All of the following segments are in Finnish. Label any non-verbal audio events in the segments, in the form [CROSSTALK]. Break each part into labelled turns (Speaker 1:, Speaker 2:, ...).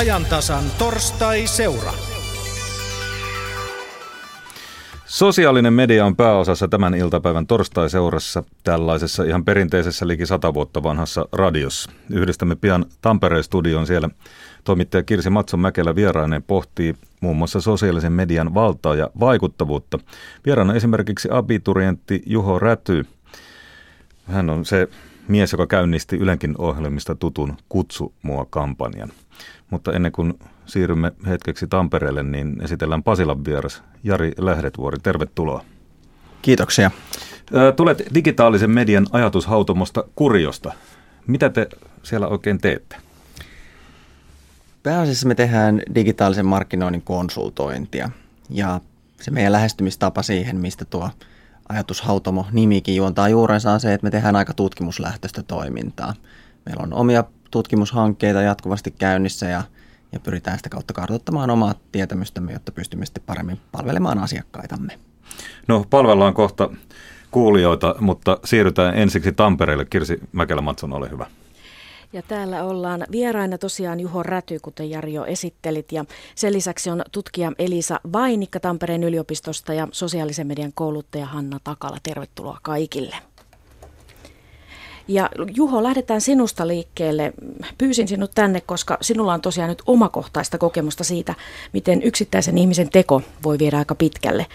Speaker 1: ajantasan torstai-seura.
Speaker 2: Sosiaalinen media on pääosassa tämän iltapäivän torstai-seurassa tällaisessa ihan perinteisessä liki sata vuotta vanhassa radiossa. Yhdistämme pian Tampereen studioon siellä. Toimittaja Kirsi Matson Mäkelä vieraineen pohtii muun muassa sosiaalisen median valtaa ja vaikuttavuutta. Vieraana esimerkiksi abiturientti Juho Räty. Hän on se mies, joka käynnisti Ylenkin ohjelmista tutun Kutsu mua-kampanjan. Mutta ennen kuin siirrymme hetkeksi Tampereelle, niin esitellään Pasilan vieras Jari Lähdetvuori. Tervetuloa.
Speaker 3: Kiitoksia.
Speaker 2: Tulet digitaalisen median ajatushautomosta Kurjosta. Mitä te siellä oikein teette?
Speaker 3: Pääasiassa me tehdään digitaalisen markkinoinnin konsultointia ja se meidän lähestymistapa siihen, mistä tuo ajatushautomo nimikin juontaa juurensa on se, että me tehdään aika tutkimuslähtöistä toimintaa. Meillä on omia tutkimushankkeita jatkuvasti käynnissä ja, ja pyritään sitä kautta kartoittamaan omaa tietämystämme, jotta pystymme sitten paremmin palvelemaan asiakkaitamme.
Speaker 2: No palvellaan kohta kuulijoita, mutta siirrytään ensiksi Tampereelle. Kirsi Mäkelä-Matson, ole hyvä.
Speaker 4: Ja täällä ollaan vieraina tosiaan Juho Räty, kuten Jari jo esittelit. Ja sen lisäksi on tutkija Elisa Vainikka Tampereen yliopistosta ja sosiaalisen median kouluttaja Hanna Takala. Tervetuloa kaikille. Ja Juho, lähdetään sinusta liikkeelle. Pyysin sinut tänne, koska sinulla on tosiaan nyt omakohtaista kokemusta siitä, miten yksittäisen ihmisen teko voi viedä aika pitkälle.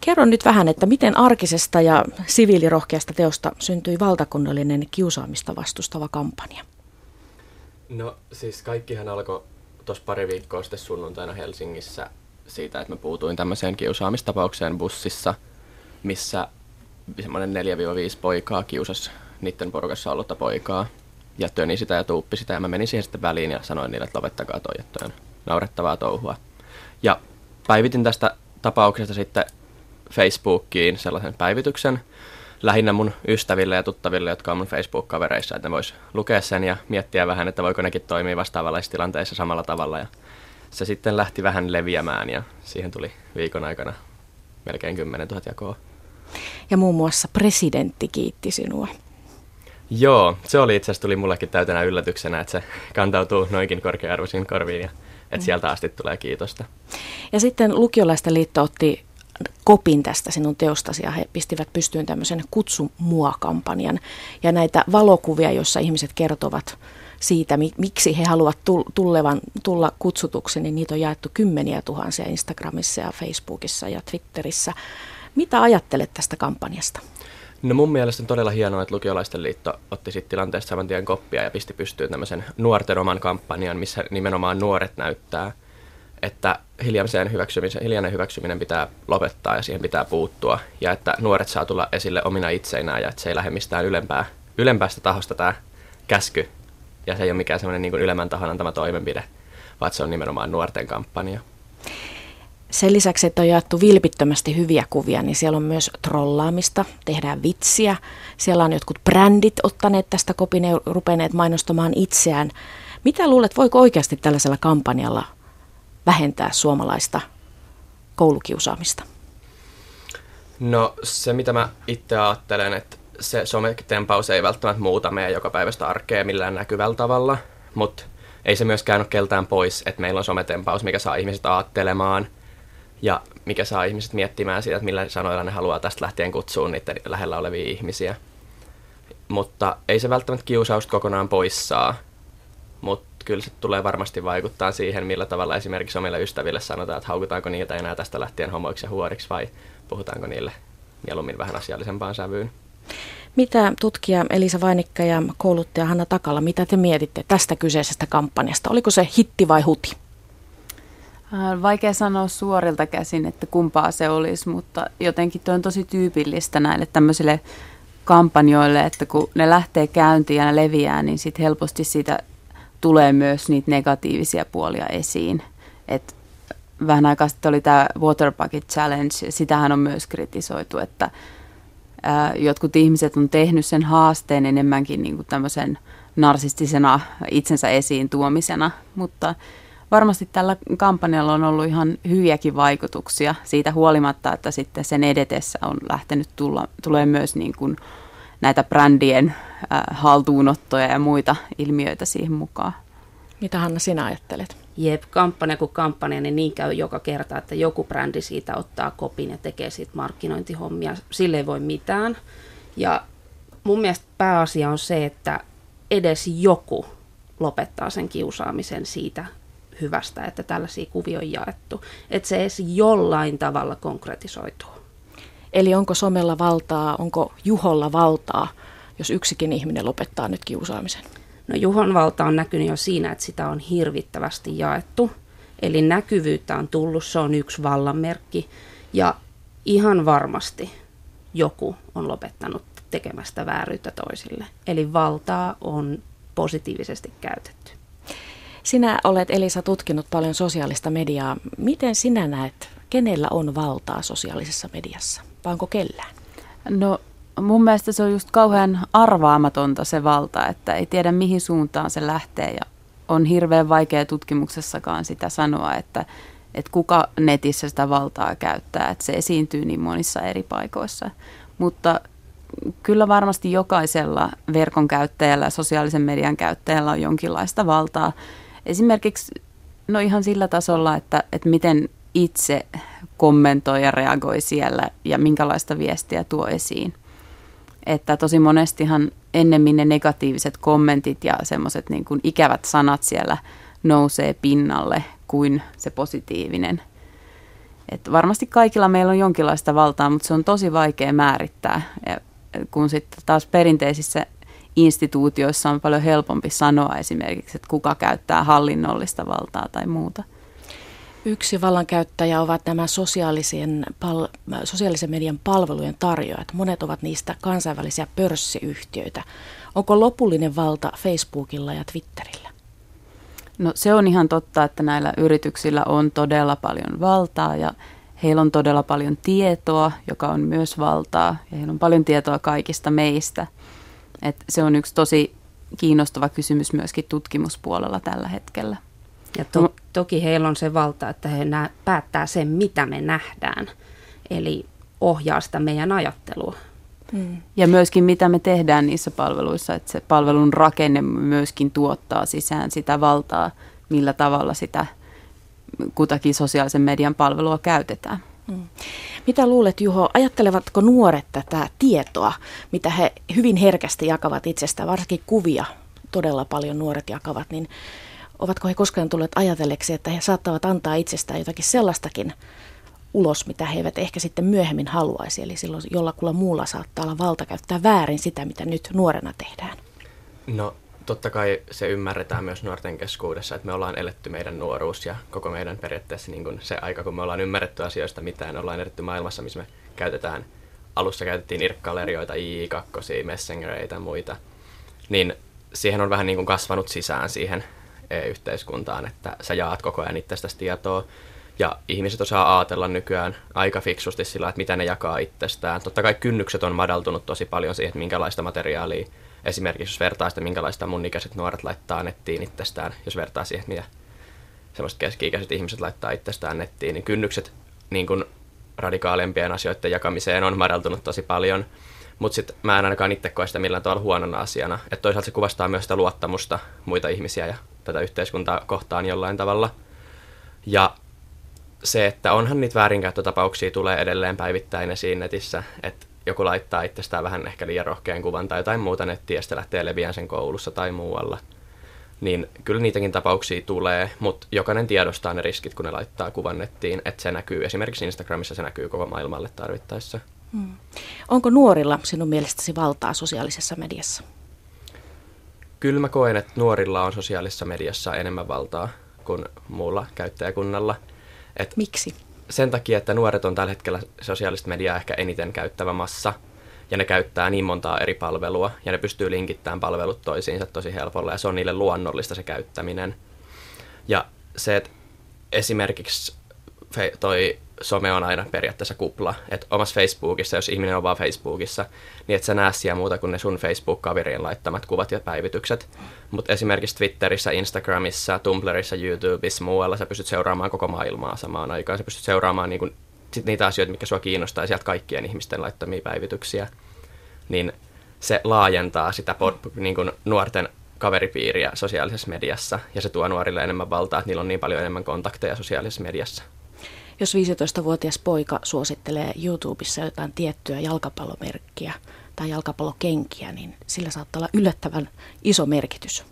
Speaker 4: Kerro nyt vähän, että miten arkisesta ja siviilirohkeasta teosta syntyi valtakunnallinen kiusaamista vastustava kampanja?
Speaker 5: No siis kaikkihan alkoi tuossa pari viikkoa sitten sunnuntaina Helsingissä siitä, että mä puutuin tämmöiseen kiusaamistapaukseen bussissa, missä semmoinen 4-5 poikaa kiusasi niiden porukassa ollutta poikaa ja töni sitä ja tuuppi sitä ja mä menin siihen sitten väliin ja sanoin niille, että lopettakaa toi, että on naurettavaa touhua. Ja päivitin tästä tapauksesta sitten Facebookiin sellaisen päivityksen, lähinnä mun ystäville ja tuttaville, jotka on mun Facebook-kavereissa, että ne vois lukea sen ja miettiä vähän, että voiko nekin toimia vastaavanlaisissa tilanteissa samalla tavalla. Ja se sitten lähti vähän leviämään ja siihen tuli viikon aikana melkein 10 000 jakoa.
Speaker 4: Ja muun muassa presidentti kiitti sinua.
Speaker 5: Joo, se oli itse asiassa tuli mullekin täytenä yllätyksenä, että se kantautuu noinkin korkea-arvoisiin korviin ja että mm. sieltä asti tulee kiitosta.
Speaker 4: Ja sitten lukiolaisten liitto otti kopin tästä sinun teostasi ja he pistivät pystyyn tämmöisen Kutsu mua-kampanjan ja näitä valokuvia, joissa ihmiset kertovat siitä, miksi he haluavat tullevan, tulla kutsutuksi, niin niitä on jaettu kymmeniä tuhansia Instagramissa ja Facebookissa ja Twitterissä. Mitä ajattelet tästä kampanjasta?
Speaker 5: No mun mielestä on todella hienoa, että lukiolaisten liitto otti sitten tilanteesta saman tien koppia ja pisti pystyyn tämmöisen nuorten oman kampanjan, missä nimenomaan nuoret näyttää, että hiljaisen hyväksymisen, hiljainen hyväksyminen pitää lopettaa ja siihen pitää puuttua ja että nuoret saa tulla esille omina itseinään ja että se ei lähde mistään ylempää, ylempäästä tahosta tämä käsky ja se ei ole mikään semmoinen niin ylemmän tahon antama toimenpide, vaan se on nimenomaan nuorten kampanja.
Speaker 4: Sen lisäksi, että on jaettu vilpittömästi hyviä kuvia, niin siellä on myös trollaamista, tehdään vitsiä. Siellä on jotkut brändit ottaneet tästä kopin ja rupeneet mainostamaan itseään. Mitä luulet, voiko oikeasti tällaisella kampanjalla vähentää suomalaista koulukiusaamista?
Speaker 5: No se, mitä mä itse ajattelen, että se sometempaus ei välttämättä muuta meidän joka päivästä arkea millään näkyvällä tavalla, mutta ei se myöskään ole keltään pois, että meillä on sometempaus, mikä saa ihmiset ajattelemaan – ja mikä saa ihmiset miettimään siitä, että millä sanoilla ne haluaa tästä lähtien kutsua niiden lähellä olevia ihmisiä. Mutta ei se välttämättä kiusausta kokonaan pois saa, mutta kyllä se tulee varmasti vaikuttaa siihen, millä tavalla esimerkiksi omille ystäville sanotaan, että haukutaanko niitä enää tästä lähtien homoiksi ja huoriksi vai puhutaanko niille mieluummin vähän asiallisempaan sävyyn.
Speaker 4: Mitä tutkija Elisa Vainikka ja kouluttaja Hanna Takala, mitä te mietitte tästä kyseisestä kampanjasta? Oliko se hitti vai huti?
Speaker 6: Äh, vaikea sanoa suorilta käsin, että kumpaa se olisi, mutta jotenkin tuo on tosi tyypillistä näille tämmöisille kampanjoille, että kun ne lähtee käyntiin ja ne leviää, niin sitten helposti siitä tulee myös niitä negatiivisia puolia esiin. Et vähän aikaa sitten oli tämä Water Bucket Challenge, sitähän on myös kritisoitu, että ää, äh, jotkut ihmiset on tehnyt sen haasteen enemmänkin niin kuin tämmöisen narsistisena itsensä esiin tuomisena, mutta varmasti tällä kampanjalla on ollut ihan hyviäkin vaikutuksia siitä huolimatta, että sitten sen edetessä on lähtenyt tulla, tulee myös niin kuin näitä brändien äh, haltuunottoja ja muita ilmiöitä siihen mukaan.
Speaker 4: Mitä Hanna sinä ajattelet?
Speaker 7: Jep, kampanja kuin kampanja, niin niin käy joka kerta, että joku brändi siitä ottaa kopin ja tekee siitä markkinointihommia. Sille ei voi mitään. Ja mun mielestä pääasia on se, että edes joku lopettaa sen kiusaamisen siitä hyvästä, että tällaisia kuvia on jaettu. Että se edes jollain tavalla konkretisoituu.
Speaker 4: Eli onko somella valtaa, onko Juholla valtaa, jos yksikin ihminen lopettaa nyt kiusaamisen?
Speaker 7: No Juhon valta on näkynyt jo siinä, että sitä on hirvittävästi jaettu. Eli näkyvyyttä on tullut, se on yksi vallanmerkki. Ja ihan varmasti joku on lopettanut tekemästä vääryyttä toisille. Eli valtaa on positiivisesti käytetty.
Speaker 4: Sinä olet Elisa tutkinut paljon sosiaalista mediaa. Miten sinä näet, kenellä on valtaa sosiaalisessa mediassa? Vai onko kellään?
Speaker 6: No mun mielestä se on just kauhean arvaamatonta se valta, että ei tiedä mihin suuntaan se lähtee ja on hirveän vaikea tutkimuksessakaan sitä sanoa, että, että kuka netissä sitä valtaa käyttää, että se esiintyy niin monissa eri paikoissa. Mutta kyllä varmasti jokaisella verkon käyttäjällä sosiaalisen median käyttäjällä on jonkinlaista valtaa. Esimerkiksi no ihan sillä tasolla, että, että miten itse kommentoi ja reagoi siellä ja minkälaista viestiä tuo esiin. Että tosi monestihan ennemmin ne negatiiviset kommentit ja semmoiset niin kuin ikävät sanat siellä nousee pinnalle kuin se positiivinen. Et varmasti kaikilla meillä on jonkinlaista valtaa, mutta se on tosi vaikea määrittää. Ja kun sitten taas perinteisissä instituutioissa on paljon helpompi sanoa esimerkiksi, että kuka käyttää hallinnollista valtaa tai muuta.
Speaker 4: Yksi vallankäyttäjä ovat nämä sosiaalisen, pal- sosiaalisen median palvelujen tarjoajat. Monet ovat niistä kansainvälisiä pörssiyhtiöitä. Onko lopullinen valta Facebookilla ja Twitterillä?
Speaker 6: No se on ihan totta, että näillä yrityksillä on todella paljon valtaa ja heillä on todella paljon tietoa, joka on myös valtaa ja heillä on paljon tietoa kaikista meistä. Et se on yksi tosi kiinnostava kysymys myöskin tutkimuspuolella tällä hetkellä.
Speaker 7: Ja to, toki heillä on se valta, että he nä, päättää sen, mitä me nähdään. Eli ohjaa sitä meidän ajattelua.
Speaker 6: Hmm. Ja myöskin mitä me tehdään niissä palveluissa, että se palvelun rakenne myöskin tuottaa sisään sitä valtaa, millä tavalla sitä kutakin sosiaalisen median palvelua käytetään. Hmm.
Speaker 4: Mitä luulet Juho, ajattelevatko nuoret tätä tietoa, mitä he hyvin herkästi jakavat itsestään, varsinkin kuvia todella paljon nuoret jakavat, niin ovatko he koskaan tulleet ajatelleeksi, että he saattavat antaa itsestään jotakin sellaistakin ulos, mitä he eivät ehkä sitten myöhemmin haluaisi. Eli silloin jollakulla muulla saattaa olla valta käyttää väärin sitä, mitä nyt nuorena tehdään.
Speaker 5: No totta kai se ymmärretään myös nuorten keskuudessa, että me ollaan eletty meidän nuoruus ja koko meidän periaatteessa niin kuin se aika, kun me ollaan ymmärretty asioista mitään, ollaan edetty maailmassa, missä me käytetään, alussa käytettiin irkkalerioita, i2, messengereitä ja muita, niin siihen on vähän niin kuin kasvanut sisään siihen yhteiskuntaan, että sä jaat koko ajan itsestäsi tietoa. Ja ihmiset osaa ajatella nykyään aika fiksusti sillä, että mitä ne jakaa itsestään. Totta kai kynnykset on madaltunut tosi paljon siihen, että minkälaista materiaalia, esimerkiksi jos vertaa sitä, minkälaista mun ikäiset nuoret laittaa nettiin itsestään, jos vertaa siihen, mitä sellaiset keski-ikäiset ihmiset laittaa itsestään nettiin, niin kynnykset niin kuin radikaalimpien asioiden jakamiseen on madaltunut tosi paljon. Mutta sitten mä en ainakaan itse koe sitä millään tavalla huonona asiana. Että toisaalta se kuvastaa myös sitä luottamusta muita ihmisiä ja tätä yhteiskuntaa kohtaan jollain tavalla. Ja se, että onhan niitä väärinkäyttötapauksia tulee edelleen päivittäin esiin netissä, että joku laittaa itsestään vähän ehkä liian rohkean kuvan tai jotain muuta nettiä ja sitten lähtee leviään sen koulussa tai muualla. Niin kyllä niitäkin tapauksia tulee, mutta jokainen tiedostaa ne riskit, kun ne laittaa kuvan nettiin, että se näkyy. Esimerkiksi Instagramissa se näkyy koko maailmalle tarvittaessa. Hmm.
Speaker 4: Onko nuorilla sinun mielestäsi valtaa sosiaalisessa mediassa?
Speaker 5: Kyllä mä koen, että nuorilla on sosiaalisessa mediassa enemmän valtaa kuin muulla käyttäjäkunnalla.
Speaker 4: Et Miksi?
Speaker 5: Sen takia, että nuoret on tällä hetkellä sosiaalista mediaa ehkä eniten käyttävä massa, ja ne käyttää niin montaa eri palvelua, ja ne pystyy linkittämään palvelut toisiinsa tosi helpolla, ja se on niille luonnollista se käyttäminen. Ja se, että esimerkiksi toi some on aina periaatteessa kupla. Että omassa Facebookissa, jos ihminen on vaan Facebookissa, niin et sä näe siellä muuta kuin ne sun Facebook-kaverien laittamat kuvat ja päivitykset. Mutta esimerkiksi Twitterissä, Instagramissa, Tumblrissa, YouTubessa, muualla sä pystyt seuraamaan koko maailmaa samaan aikaan. Sä pystyt seuraamaan niinku, sit niitä asioita, mikä sua kiinnostaa, sieltä kaikkien ihmisten laittamia päivityksiä. Niin se laajentaa sitä pod, niin kuin nuorten kaveripiiriä sosiaalisessa mediassa ja se tuo nuorille enemmän valtaa, että niillä on niin paljon enemmän kontakteja sosiaalisessa mediassa.
Speaker 4: Jos 15-vuotias poika suosittelee YouTubessa jotain tiettyä jalkapallomerkkiä tai jalkapallokenkiä, niin sillä saattaa olla yllättävän iso merkitys.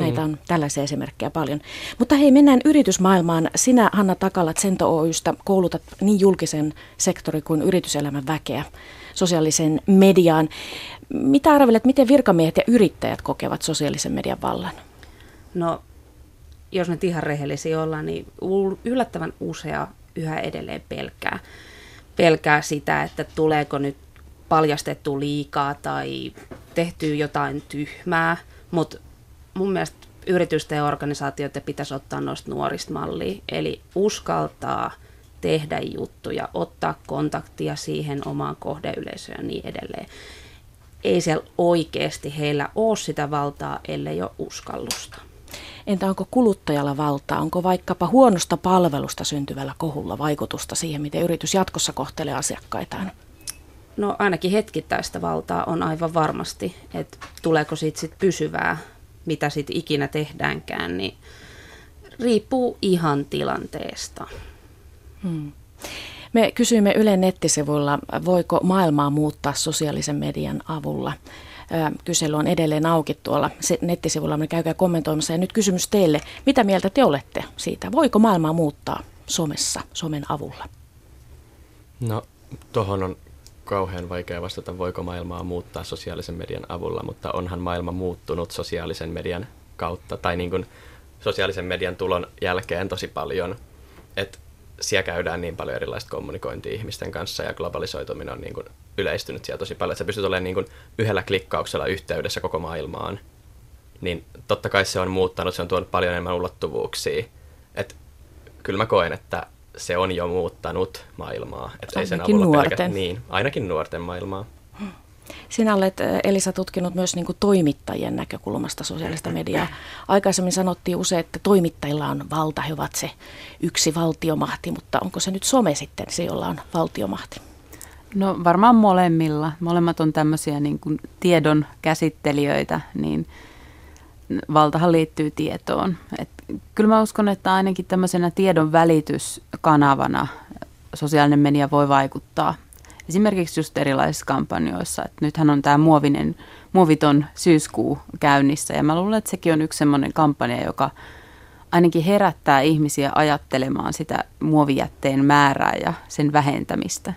Speaker 4: Näitä mm. on tällaisia esimerkkejä paljon. Mutta hei, mennään yritysmaailmaan. Sinä, Hanna Takala, Cento Oystä, koulutat niin julkisen sektorin kuin yrityselämän väkeä sosiaalisen mediaan. Mitä arvelet, miten virkamiehet ja yrittäjät kokevat sosiaalisen median vallan?
Speaker 7: No, jos nyt ihan rehellisiä ollaan, niin yllättävän usea yhä edelleen pelkää. Pelkää sitä, että tuleeko nyt paljastettu liikaa tai tehty jotain tyhmää, mutta mun mielestä yritysten ja organisaatioiden pitäisi ottaa noista nuorista mallia, eli uskaltaa tehdä juttuja, ottaa kontaktia siihen omaan kohdeyleisöön ja niin edelleen. Ei siellä oikeasti heillä ole sitä valtaa, ellei ole uskallusta.
Speaker 4: Entä onko kuluttajalla valtaa? Onko vaikkapa huonosta palvelusta syntyvällä kohulla vaikutusta siihen, miten yritys jatkossa kohtelee asiakkaitaan?
Speaker 7: No ainakin hetkittäistä valtaa on aivan varmasti, että tuleeko siitä sit pysyvää mitä sitten ikinä tehdäänkään, niin riippuu ihan tilanteesta.
Speaker 4: Hmm. Me kysyimme Yle nettisivuilla, voiko maailmaa muuttaa sosiaalisen median avulla. Kysely on edelleen auki tuolla nettisivulla, me käykää kommentoimassa. Ja nyt kysymys teille, mitä mieltä te olette siitä? Voiko maailmaa muuttaa somessa, somen avulla?
Speaker 5: No, tuohon on kauhean vaikea vastata, voiko maailmaa muuttaa sosiaalisen median avulla, mutta onhan maailma muuttunut sosiaalisen median kautta, tai niin kuin sosiaalisen median tulon jälkeen tosi paljon, että siellä käydään niin paljon erilaista kommunikointia ihmisten kanssa, ja globalisoituminen on niin kuin yleistynyt siellä tosi paljon, että sä pystyt olemaan niin kuin yhdellä klikkauksella yhteydessä koko maailmaan, niin totta kai se on muuttanut, se on tuonut paljon enemmän ulottuvuuksia, että kyllä mä koen, että se on jo muuttanut maailmaa.
Speaker 4: Ainakin ei sen nuorten. Pelkä,
Speaker 5: niin, ainakin nuorten maailmaa.
Speaker 4: Sinä olet, eh, Elisa, tutkinut myös niin toimittajien näkökulmasta sosiaalista mediaa. Aikaisemmin sanottiin usein, että toimittajilla on valta, he ovat se yksi valtiomahti, mutta onko se nyt some sitten se, jolla on valtiomahti?
Speaker 6: No varmaan molemmilla. Molemmat on tämmöisiä niin kuin tiedon käsittelijöitä, niin valtahan liittyy tietoon. Et kyllä mä uskon, että ainakin tämmöisenä tiedon välityskanavana sosiaalinen media voi vaikuttaa. Esimerkiksi just erilaisissa kampanjoissa. Et nythän on tämä muovinen, muoviton syyskuu käynnissä ja mä luulen, että sekin on yksi semmoinen kampanja, joka ainakin herättää ihmisiä ajattelemaan sitä muovijätteen määrää ja sen vähentämistä.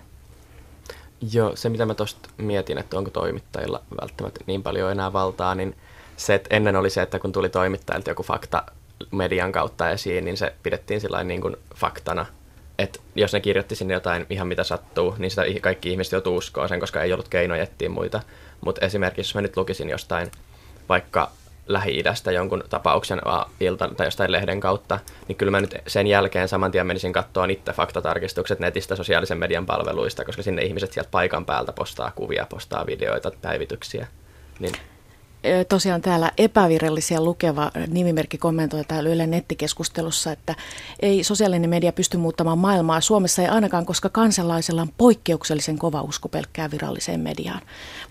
Speaker 5: Joo, se mitä mä tuosta mietin, että onko toimittajilla välttämättä niin paljon enää valtaa, niin se, että ennen oli se, että kun tuli toimittajalta joku fakta median kautta esiin, niin se pidettiin sillä niin kuin faktana. Että jos ne kirjoitti sinne jotain ihan mitä sattuu, niin sitä kaikki ihmiset joutuu uskoa sen, koska ei ollut keinoja etsiä muita. Mutta esimerkiksi jos mä nyt lukisin jostain vaikka Lähi-idästä jonkun tapauksen ilta tai jostain lehden kautta, niin kyllä mä nyt sen jälkeen saman tien menisin katsoa itse faktatarkistukset netistä sosiaalisen median palveluista, koska sinne ihmiset sieltä paikan päältä postaa kuvia, postaa videoita, päivityksiä. Niin
Speaker 4: tosiaan täällä epävirallisia lukeva nimimerkki kommentoi täällä Yle nettikeskustelussa, että ei sosiaalinen media pysty muuttamaan maailmaa Suomessa ei ainakaan, koska kansalaisella on poikkeuksellisen kova usko pelkkään viralliseen mediaan.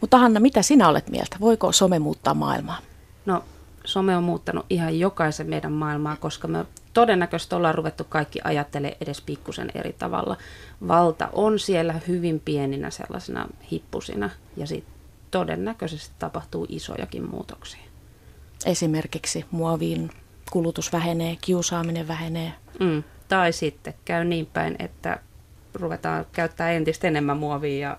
Speaker 4: Mutta Hanna, mitä sinä olet mieltä? Voiko some muuttaa maailmaa?
Speaker 7: No, some on muuttanut ihan jokaisen meidän maailmaa, koska me todennäköisesti ollaan ruvettu kaikki ajattelemaan edes pikkusen eri tavalla. Valta on siellä hyvin pieninä sellaisena hippusina ja sitten todennäköisesti tapahtuu isojakin muutoksia.
Speaker 4: Esimerkiksi muovin kulutus vähenee, kiusaaminen vähenee.
Speaker 7: Mm. Tai sitten käy niin päin, että ruvetaan käyttää entistä enemmän muovia ja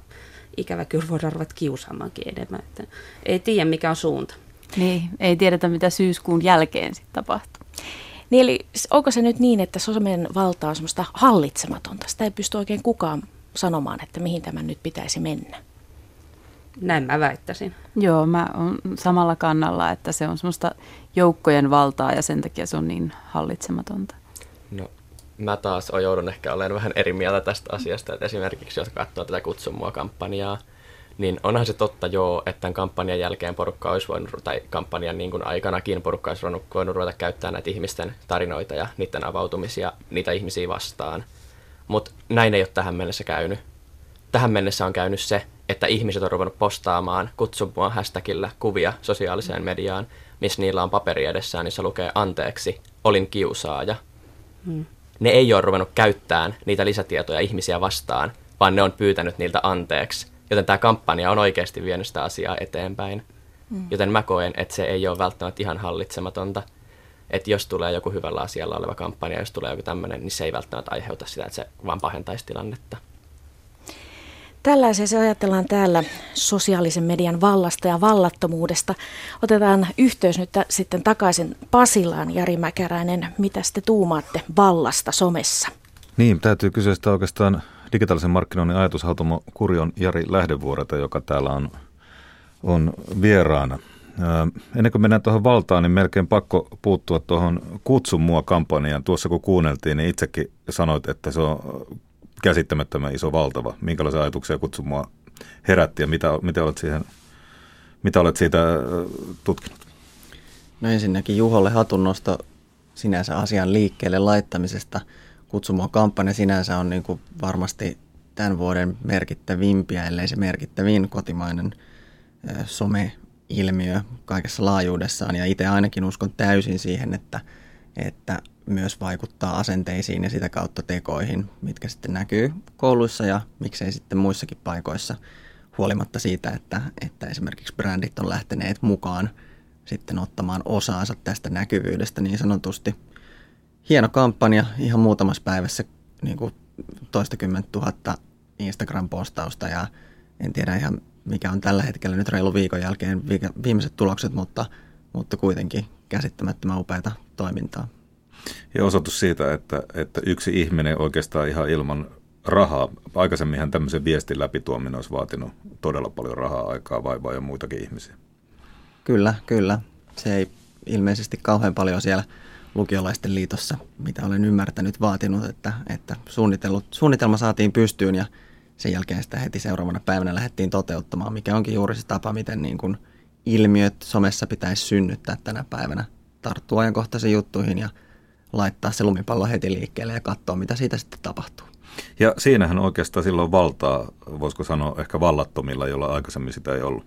Speaker 7: ikävä kyllä voidaan ruveta kiusaamaankin enemmän. Että ei tiedä mikä on suunta.
Speaker 6: Niin, ei tiedetä mitä syyskuun jälkeen sitten tapahtuu.
Speaker 4: Niin eli onko se nyt niin, että somen valta on semmoista hallitsematonta? Sitä ei pysty oikein kukaan sanomaan, että mihin tämä nyt pitäisi mennä.
Speaker 7: Näin mä väittäisin.
Speaker 6: Joo, mä oon samalla kannalla, että se on semmoista joukkojen valtaa ja sen takia se on niin hallitsematonta.
Speaker 5: No, mä taas joudun ehkä olemaan vähän eri mieltä tästä asiasta, että esimerkiksi jos katsoo tätä kutsumua kampanjaa, niin onhan se totta joo, että tämän kampanjan jälkeen porukka olisi voinut, tai kampanjan niin kuin aikanakin porukka olisi voinut, voinut ruveta käyttää näitä ihmisten tarinoita ja niiden avautumisia niitä ihmisiä vastaan. Mutta näin ei ole tähän mennessä käynyt. Tähän mennessä on käynyt se, että ihmiset on ruvennut postaamaan kutsu mua hashtagillä kuvia sosiaaliseen mediaan, missä niillä on paperi edessään, niin se lukee anteeksi, olin kiusaaja. Hmm. Ne ei ole ruvennut käyttämään niitä lisätietoja ihmisiä vastaan, vaan ne on pyytänyt niiltä anteeksi. Joten tämä kampanja on oikeasti vienyt sitä asiaa eteenpäin. Hmm. Joten mä koen, että se ei ole välttämättä ihan hallitsematonta. Että jos tulee joku hyvällä asialla oleva kampanja, jos tulee joku tämmöinen, niin se ei välttämättä aiheuta sitä, että se vaan pahentaisi tilannetta.
Speaker 4: Tällaisia se ajatellaan täällä sosiaalisen median vallasta ja vallattomuudesta. Otetaan yhteys nyt sitten takaisin Pasilaan, Jari Mäkäräinen. Mitä te tuumaatte vallasta somessa?
Speaker 2: Niin, täytyy kysyä sitä oikeastaan digitaalisen markkinoinnin ajatushautomo Kurjon Jari Lähdevuoreta, joka täällä on, on vieraana. Ennen kuin mennään tuohon valtaan, niin melkein pakko puuttua tuohon Kutsu mua kampanjaan. Tuossa kun kuunneltiin, niin itsekin sanoit, että se on käsittämättömän iso, valtava. Minkälaisia ajatuksia kutsu mua herätti ja mitä, mitä, olet siihen, mitä olet siitä tutkinut?
Speaker 3: No ensinnäkin Juholle hatunnosto sinänsä asian liikkeelle laittamisesta. Kutsumua kampanja sinänsä on niin kuin varmasti tämän vuoden merkittävimpiä, ellei se merkittävin kotimainen some-ilmiö kaikessa laajuudessaan. Ja itse ainakin uskon täysin siihen, että, että myös vaikuttaa asenteisiin ja sitä kautta tekoihin, mitkä sitten näkyy kouluissa ja miksei sitten muissakin paikoissa, huolimatta siitä, että, että esimerkiksi brändit on lähteneet mukaan sitten ottamaan osaansa tästä näkyvyydestä niin sanotusti. Hieno kampanja, ihan muutamassa päivässä niin kuin toistakymmentä tuhatta Instagram-postausta ja en tiedä ihan mikä on tällä hetkellä nyt reilu viikon jälkeen viimeiset tulokset, mutta, mutta kuitenkin käsittämättömän upeata toimintaa.
Speaker 2: Ja osoitus siitä, että, että yksi ihminen oikeastaan ihan ilman rahaa, aikaisemminhan tämmöisen viestin läpituominen olisi vaatinut todella paljon rahaa, aikaa, vaivaa ja muitakin ihmisiä.
Speaker 3: Kyllä, kyllä. Se ei ilmeisesti kauhean paljon siellä lukiolaisten liitossa, mitä olen ymmärtänyt, vaatinut, että, että suunnitelma saatiin pystyyn ja sen jälkeen sitä heti seuraavana päivänä lähdettiin toteuttamaan, mikä onkin juuri se tapa, miten niin kuin ilmiöt somessa pitäisi synnyttää tänä päivänä. Tarttua ajankohtaisiin juttuihin ja laittaa se lumipallo heti liikkeelle ja katsoa, mitä siitä sitten tapahtuu.
Speaker 2: Ja siinähän oikeastaan silloin valtaa, voisiko sanoa ehkä vallattomilla, jolla aikaisemmin sitä ei ollut.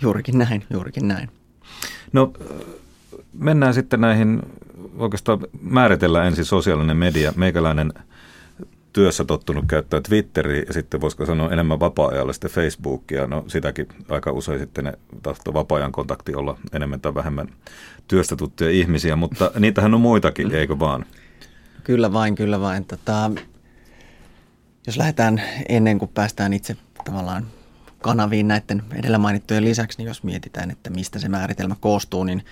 Speaker 3: Juurikin näin, juurikin näin.
Speaker 2: No mennään sitten näihin, oikeastaan määritellään ensin sosiaalinen media. Meikäläinen – työssä tottunut käyttää Twitteriä ja sitten voisiko sanoa enemmän vapaa-ajalla sitten Facebookia. No sitäkin aika usein sitten tahtoo vapaa-ajan kontakti olla enemmän tai vähemmän työstä tuttuja ihmisiä, mutta niitähän on muitakin, eikö vaan?
Speaker 3: Kyllä vain, kyllä vain. Tota, jos lähdetään ennen kuin päästään itse tavallaan kanaviin näiden edellä mainittujen lisäksi, niin jos mietitään, että mistä se määritelmä koostuu, niin,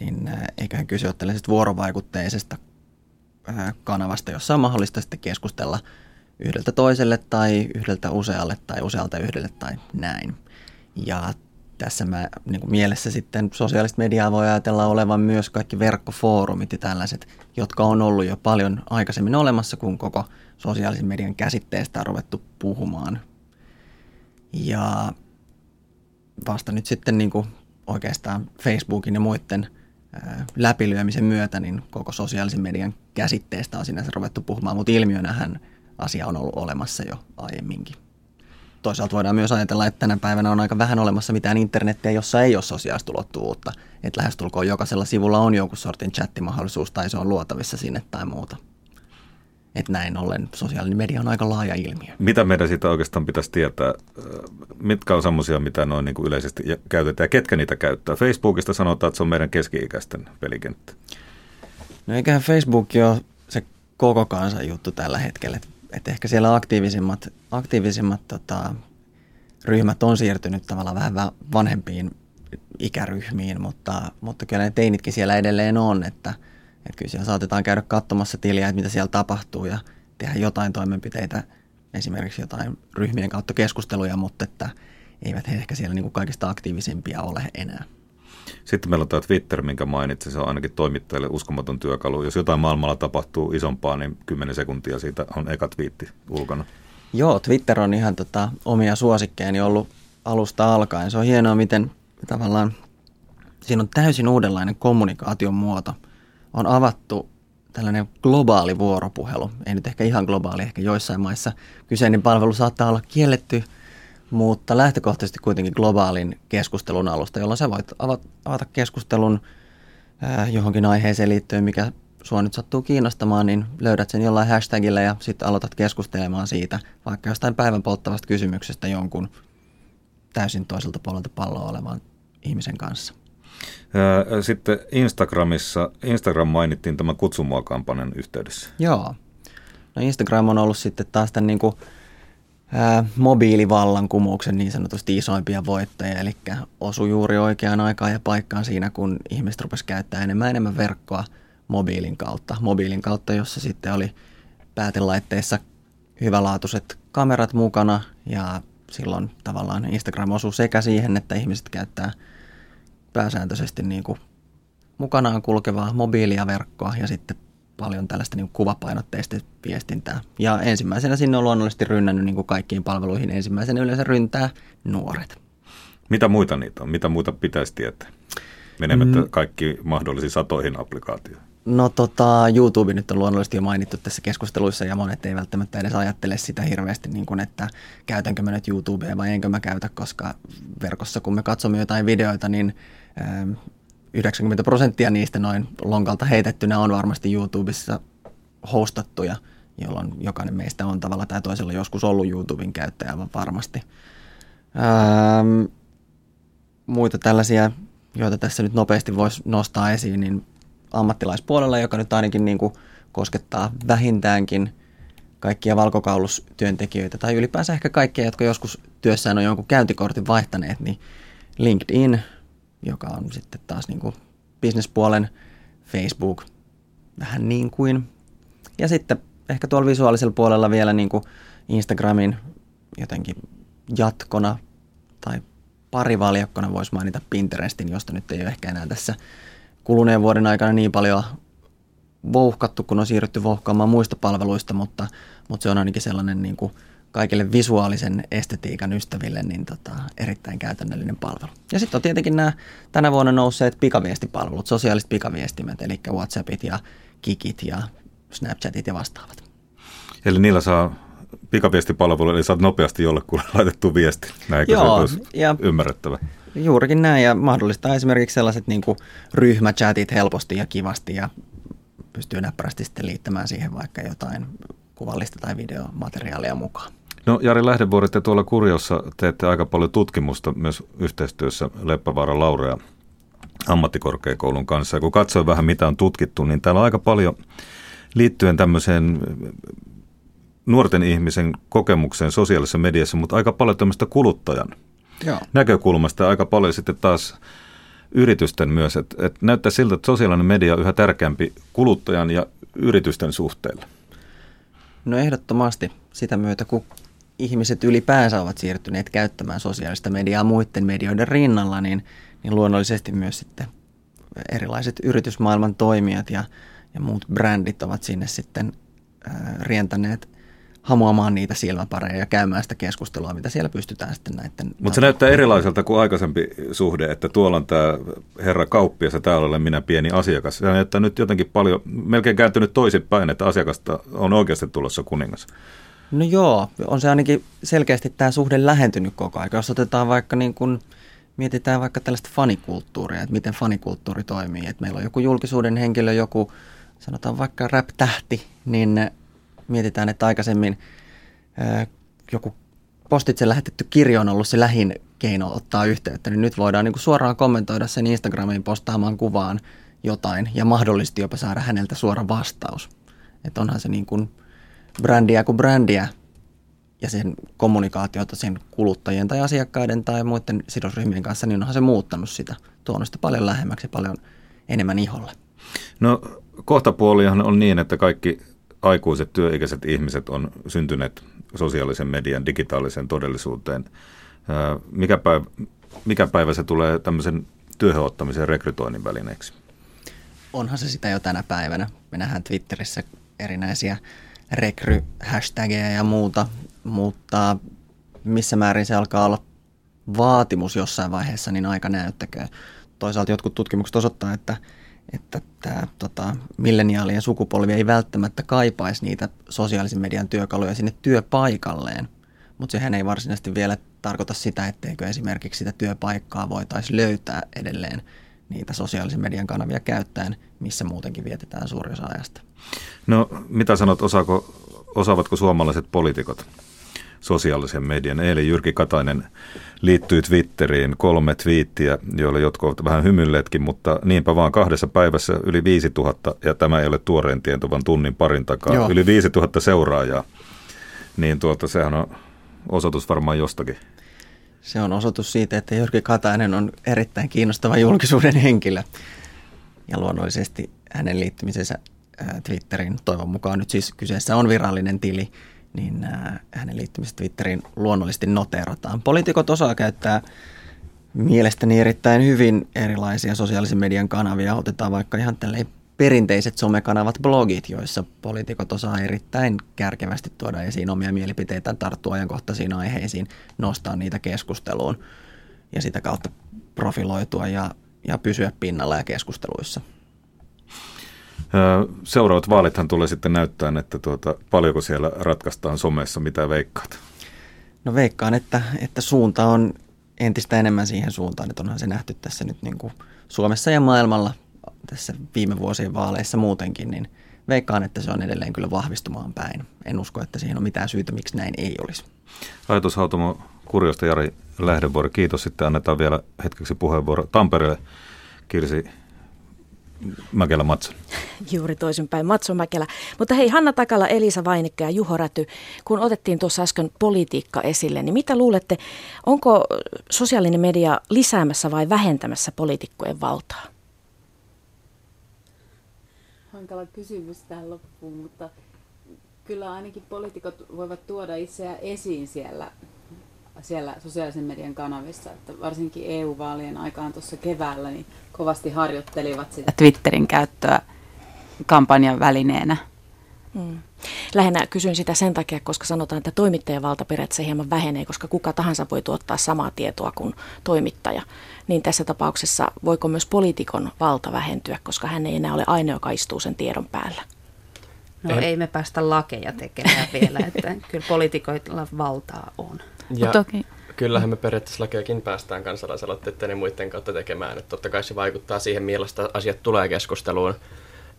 Speaker 3: niin äh, eiköhän kyse ole tällaisesta vuorovaikutteisesta Äh, kanavasta, jossa on mahdollista sitten keskustella yhdeltä toiselle tai yhdeltä usealle tai usealta yhdelle tai näin. Ja tässä mä niin mielessä sitten sosiaalista mediaa voi ajatella olevan myös kaikki verkkofoorumit ja tällaiset, jotka on ollut jo paljon aikaisemmin olemassa, kun koko sosiaalisen median käsitteestä on ruvettu puhumaan. Ja vasta nyt sitten niin oikeastaan Facebookin ja muiden – läpilyömisen myötä niin koko sosiaalisen median käsitteestä on sinänsä ruvettu puhumaan, mutta ilmiönähän asia on ollut olemassa jo aiemminkin. Toisaalta voidaan myös ajatella, että tänä päivänä on aika vähän olemassa mitään internettiä, jossa ei ole sosiaalista ulottuvuutta. Että lähestulkoon jokaisella sivulla on jonkun sortin chattimahdollisuus tai se on luotavissa sinne tai muuta. Että näin ollen sosiaalinen media on aika laaja ilmiö.
Speaker 2: Mitä meidän siitä oikeastaan pitäisi tietää? Mitkä on semmoisia, mitä noin niin kuin yleisesti käytetään ja ketkä niitä käyttää? Facebookista sanotaan, että se on meidän keski-ikäisten pelikenttä.
Speaker 3: No eiköhän Facebook ole se koko kansan juttu tällä hetkellä. Että ehkä siellä aktiivisimmat, aktiivisimmat tota, ryhmät on siirtynyt tavallaan vähän vanhempiin ikäryhmiin, mutta, mutta kyllä ne teinitkin siellä edelleen on, että – että kyllä siellä saatetaan käydä katsomassa tiliä, että mitä siellä tapahtuu ja tehdä jotain toimenpiteitä, esimerkiksi jotain ryhmien kautta keskusteluja, mutta että eivät he ehkä siellä niin kuin kaikista aktiivisimpia ole enää.
Speaker 2: Sitten meillä on tämä Twitter, minkä mainitsin, se on ainakin toimittajille uskomaton työkalu. Jos jotain maailmalla tapahtuu isompaa, niin 10 sekuntia siitä on eka twiitti ulkona.
Speaker 3: Joo, Twitter on ihan tota, omia suosikkeeni ollut alusta alkaen. Se on hienoa, miten tavallaan siinä on täysin uudenlainen kommunikaation muoto – on avattu tällainen globaali vuoropuhelu. Ei nyt ehkä ihan globaali, ehkä joissain maissa kyseinen palvelu saattaa olla kielletty mutta lähtökohtaisesti kuitenkin globaalin keskustelun alusta, jolloin sä voit avata keskustelun johonkin aiheeseen liittyen, mikä sua nyt sattuu kiinnostamaan, niin löydät sen jollain hashtagillä ja sitten aloitat keskustelemaan siitä, vaikka jostain päivän polttavasta kysymyksestä jonkun täysin toiselta puolelta palloa olevan ihmisen kanssa.
Speaker 2: Sitten Instagramissa, Instagram mainittiin tämän kutsumua-kampanjan yhteydessä.
Speaker 3: Joo. No Instagram on ollut sitten taas tämän niin kuin, ää, mobiilivallankumouksen niin sanotusti isoimpia voittajia, eli osui juuri oikeaan aikaan ja paikkaan siinä, kun ihmiset rupesivat käyttämään enemmän enemmän verkkoa mobiilin kautta. Mobiilin kautta, jossa sitten oli päätelaitteissa hyvälaatuiset kamerat mukana ja silloin tavallaan Instagram osuu sekä siihen, että ihmiset käyttää pääsääntöisesti niin kuin mukanaan kulkevaa mobiilia verkkoa ja sitten paljon tällaista niin kuvapainotteista viestintää. Ja ensimmäisenä sinne on luonnollisesti rynnännyt niin kuin kaikkiin palveluihin. Ensimmäisenä yleensä ryntää nuoret.
Speaker 2: Mitä muita niitä on? Mitä muita pitäisi tietää? Menemättä mm. kaikki mahdollisiin satoihin applikaatioihin.
Speaker 3: No tota, YouTube nyt on luonnollisesti jo mainittu tässä keskusteluissa ja monet ei välttämättä edes ajattele sitä hirveästi, niin kuin, että käytänkö mä nyt YouTubea vai enkö mä käytä, koska verkossa kun me katsomme jotain videoita, niin 90 ähm, prosenttia niistä noin lonkalta heitettynä on varmasti YouTubessa hostattuja, jolloin jokainen meistä on tavalla tai toisella joskus ollut YouTuben käyttäjä varmasti. Ähm, muita tällaisia, joita tässä nyt nopeasti voisi nostaa esiin, niin ammattilaispuolella, joka nyt ainakin niin kuin koskettaa vähintäänkin kaikkia valkokaulustyöntekijöitä tai ylipäänsä ehkä kaikkia, jotka joskus työssään on jonkun käyntikortin vaihtaneet, niin LinkedIn, joka on sitten taas niin kuin bisnespuolen Facebook, vähän niin kuin. Ja sitten ehkä tuolla visuaalisella puolella vielä niin kuin Instagramin jotenkin jatkona tai parivaljakkona voisi mainita Pinterestin, josta nyt ei ole ehkä enää tässä kuluneen vuoden aikana niin paljon vouhkattu, kun on siirrytty vouhkaamaan muista palveluista, mutta, mutta se on ainakin sellainen niin kuin kaikille visuaalisen estetiikan ystäville niin tota, erittäin käytännöllinen palvelu. Ja sitten on tietenkin nämä tänä vuonna nousseet pikaviestipalvelut, sosiaaliset pikaviestimet, eli WhatsAppit ja Kikit ja Snapchatit ja vastaavat.
Speaker 2: Eli niillä saa pikaviestipalvelu, eli saat nopeasti jollekulle [LAUGHS] laitettu viesti. Näinkö Joo, se ja ymmärrettävä?
Speaker 3: Juurikin näin ja mahdollistaa esimerkiksi sellaiset niin kuin ryhmächatit helposti ja kivasti ja pystyy näppärästi sitten liittämään siihen vaikka jotain kuvallista tai videomateriaalia mukaan.
Speaker 2: No Jari Lähdevuori, te tuolla Kurjossa teette aika paljon tutkimusta myös yhteistyössä Leppävaaran Laurea ammattikorkeakoulun kanssa. Ja kun katsoin vähän mitä on tutkittu, niin täällä on aika paljon liittyen tämmöiseen nuorten ihmisen kokemukseen sosiaalisessa mediassa, mutta aika paljon tämmöistä kuluttajan Joo. näkökulmasta aika paljon sitten taas yritysten myös. Että et näyttää siltä, että sosiaalinen media on yhä tärkeämpi kuluttajan ja yritysten suhteella.
Speaker 3: No ehdottomasti sitä myötä, kun ihmiset ylipäänsä ovat siirtyneet käyttämään sosiaalista mediaa muiden medioiden rinnalla, niin, niin luonnollisesti myös sitten erilaiset yritysmaailman toimijat ja, ja muut brändit ovat sinne sitten äh, rientäneet hamuamaan niitä silmäpareja ja käymään sitä keskustelua, mitä siellä pystytään sitten näiden...
Speaker 2: Mutta se näyttää erilaiselta kuin aikaisempi suhde, että tuolla on tämä herra kauppias ja täällä olen minä pieni asiakas. Se näyttää nyt jotenkin paljon, melkein kääntynyt toisinpäin, että asiakasta on oikeasti tulossa kuningas.
Speaker 3: No joo, on se ainakin selkeästi tämä suhde lähentynyt koko ajan. Jos otetaan vaikka niin kuin, mietitään vaikka tällaista fanikulttuuria, että miten fanikulttuuri toimii. Että meillä on joku julkisuuden henkilö, joku sanotaan vaikka rap-tähti, niin mietitään, että aikaisemmin ää, joku postitse lähetetty kirja on ollut se lähin keino ottaa yhteyttä, niin nyt voidaan niin kuin suoraan kommentoida sen Instagramiin postaamaan kuvaan jotain ja mahdollisesti jopa saada häneltä suora vastaus. Että onhan se niin kuin brändiä kuin brändiä ja sen kommunikaatiota sen kuluttajien tai asiakkaiden tai muiden sidosryhmien kanssa, niin onhan se muuttanut sitä, tuonut sitä paljon lähemmäksi paljon enemmän iholle.
Speaker 2: No kohtapuolihan on niin, että kaikki aikuiset työikäiset ihmiset on syntyneet sosiaalisen median digitaaliseen todellisuuteen. Mikä päivä, mikä päivä se tulee tämmöisen työhön ottamisen rekrytoinnin välineeksi?
Speaker 3: Onhan se sitä jo tänä päivänä. Me nähdään Twitterissä erinäisiä rekry-hashtageja ja muuta, mutta missä määrin se alkaa olla vaatimus jossain vaiheessa, niin aika näyttäkö. Toisaalta jotkut tutkimukset osoittaa, että että tämä tota, milleniaalien sukupolvi ei välttämättä kaipaisi niitä sosiaalisen median työkaluja sinne työpaikalleen, mutta sehän ei varsinaisesti vielä tarkoita sitä, etteikö esimerkiksi sitä työpaikkaa voitaisiin löytää edelleen niitä sosiaalisen median kanavia käyttäen, missä muutenkin vietetään suuri osa ajasta.
Speaker 2: No mitä sanot, osaako, osaavatko suomalaiset poliitikot sosiaalisen median? Eilen Jyrki Katainen liittyi Twitteriin kolme twiittiä, joille jotkut ovat vähän hymyilleetkin, mutta niinpä vaan kahdessa päivässä yli 5000, ja tämä ei ole tuoreen tieto, vaan tunnin parin takaa, Joo. yli 5000 seuraajaa. Niin tuota, sehän on osoitus varmaan jostakin.
Speaker 3: Se on osoitus siitä, että Jyrki Katainen on erittäin kiinnostava julkisuuden henkilö. Ja luonnollisesti hänen liittymisensä Twitterin, toivon mukaan nyt siis kyseessä on virallinen tili, niin hänen liittymisensä Twitteriin luonnollisesti noterataan. Poliitikot osaa käyttää mielestäni erittäin hyvin erilaisia sosiaalisen median kanavia. Otetaan vaikka ihan tälleen perinteiset somekanavat, blogit, joissa poliitikot osaa erittäin kärkevästi tuoda esiin omia mielipiteitä, tarttua ajankohtaisiin aiheisiin, nostaa niitä keskusteluun ja sitä kautta profiloitua ja, ja pysyä pinnalla ja keskusteluissa.
Speaker 2: Seuraavat vaalithan tulee sitten näyttää, että tuota, paljonko siellä ratkaistaan somessa, mitä veikkaat?
Speaker 3: No veikkaan, että, että suunta on entistä enemmän siihen suuntaan, että onhan se nähty tässä nyt niin kuin Suomessa ja maailmalla tässä viime vuosien vaaleissa muutenkin, niin veikkaan, että se on edelleen kyllä vahvistumaan päin. En usko, että siihen on mitään syytä, miksi näin ei olisi.
Speaker 2: Ajatushautomo Kurjosta Jari Lähdevuori, kiitos. Sitten annetaan vielä hetkeksi puheenvuoro Tampereelle. Kirsi Mäkelä Matso. [LAUGHS]
Speaker 4: Juuri toisinpäin, Matso Mäkelä. Mutta hei, Hanna Takala, Elisa Vainikka ja Juho Räty, kun otettiin tuossa äsken politiikka esille, niin mitä luulette, onko sosiaalinen media lisäämässä vai vähentämässä poliitikkojen valtaa?
Speaker 6: Hankala kysymys tähän loppuun, mutta kyllä ainakin poliitikot voivat tuoda itseään esiin siellä, siellä sosiaalisen median kanavissa. Että varsinkin EU-vaalien aikaan tuossa keväällä niin kovasti harjoittelivat sitä Twitterin käyttöä kampanjan välineenä.
Speaker 4: Hmm. Lähinnä kysyn sitä sen takia, koska sanotaan, että toimittajan valta periaatteessa hieman vähenee, koska kuka tahansa voi tuottaa samaa tietoa kuin toimittaja. Niin tässä tapauksessa voiko myös poliitikon valta vähentyä, koska hän ei enää ole ainoa, joka istuu sen tiedon päällä?
Speaker 7: No ei me päästä lakeja tekemään vielä, että kyllä poliitikoilla valtaa on.
Speaker 5: Ja toki. Kyllähän me periaatteessa lakeakin päästään kansalaisaloitteiden ja muiden kautta tekemään. Että totta kai se vaikuttaa siihen, millaista asiat tulee keskusteluun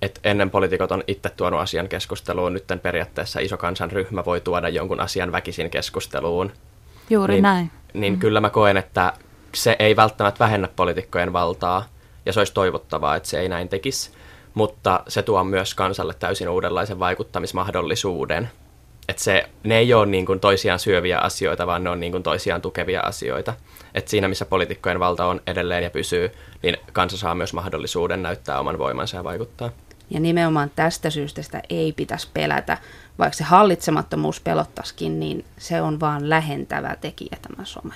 Speaker 5: että ennen poliitikot on itse tuonut asian keskusteluun, nyt periaatteessa iso kansanryhmä voi tuoda jonkun asian väkisin keskusteluun.
Speaker 6: Juuri
Speaker 5: niin,
Speaker 6: näin.
Speaker 5: Niin mm. kyllä mä koen, että se ei välttämättä vähennä poliitikkojen valtaa, ja se olisi toivottavaa, että se ei näin tekisi, mutta se tuo myös kansalle täysin uudenlaisen vaikuttamismahdollisuuden. Että se, ne ei ole niin kuin toisiaan syöviä asioita, vaan ne on niin kuin toisiaan tukevia asioita. Että siinä, missä poliitikkojen valta on edelleen ja pysyy, niin kansa saa myös mahdollisuuden näyttää oman voimansa ja vaikuttaa.
Speaker 7: Ja nimenomaan tästä syystä sitä ei pitäisi pelätä. Vaikka se hallitsemattomuus pelottaisikin, niin se on vaan lähentävä tekijä tämä some.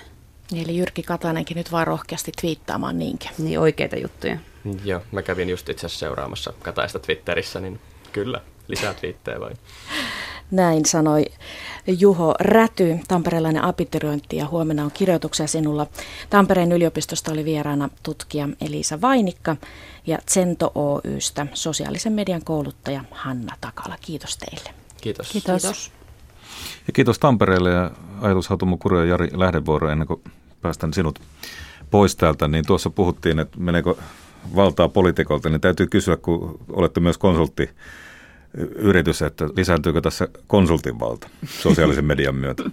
Speaker 4: Eli Jyrki Katainenkin nyt vaan rohkeasti twiittaamaan niinkin.
Speaker 7: Niin oikeita juttuja.
Speaker 5: Joo, mä kävin just itse asiassa seuraamassa Kataista Twitterissä, niin kyllä, lisää twiittejä vain.
Speaker 4: Näin sanoi Juho Räty, tamperelainen abiturientti ja huomenna on kirjoituksia sinulla. Tampereen yliopistosta oli vieraana tutkija Elisa Vainikka ja Cento Oystä sosiaalisen median kouluttaja Hanna Takala. Kiitos teille.
Speaker 5: Kiitos.
Speaker 6: Kiitos. Kiitos.
Speaker 2: Ja kiitos Tampereelle ja ajatushautumu Kurja ja Jari Lähdevuoro ennen kuin päästän sinut pois täältä, niin tuossa puhuttiin, että meneekö valtaa poliitikolta, niin täytyy kysyä, kun olette myös konsultti yritys, että lisääntyykö tässä konsultin valta sosiaalisen median myötä?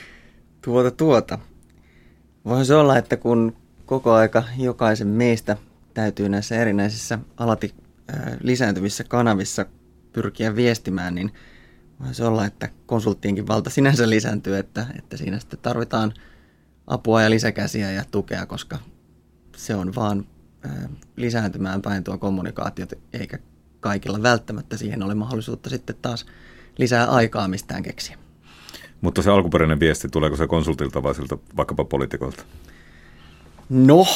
Speaker 2: [LAUGHS]
Speaker 3: Tuota, tuota. Voisi olla, että kun koko aika jokaisen meistä täytyy näissä erinäisissä alati lisääntyvissä kanavissa pyrkiä viestimään, niin voisi olla, että konsulttienkin valta sinänsä lisääntyy, että, että siinä sitten tarvitaan apua ja lisäkäsiä ja tukea, koska se on vaan lisääntymään päin tuo kommunikaatio, eikä kaikilla välttämättä siihen ole mahdollisuutta sitten taas lisää aikaa mistään keksiä.
Speaker 2: Mutta se alkuperäinen viesti, tuleeko se konsultilta vai siltä vaikkapa poliitikolta?
Speaker 3: No,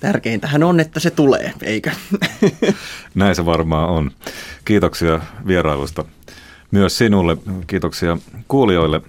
Speaker 3: tärkeintähän on, että se tulee, eikö? [LAUGHS]
Speaker 2: Näin se varmaan on. Kiitoksia vierailusta myös sinulle. Kiitoksia kuulijoille.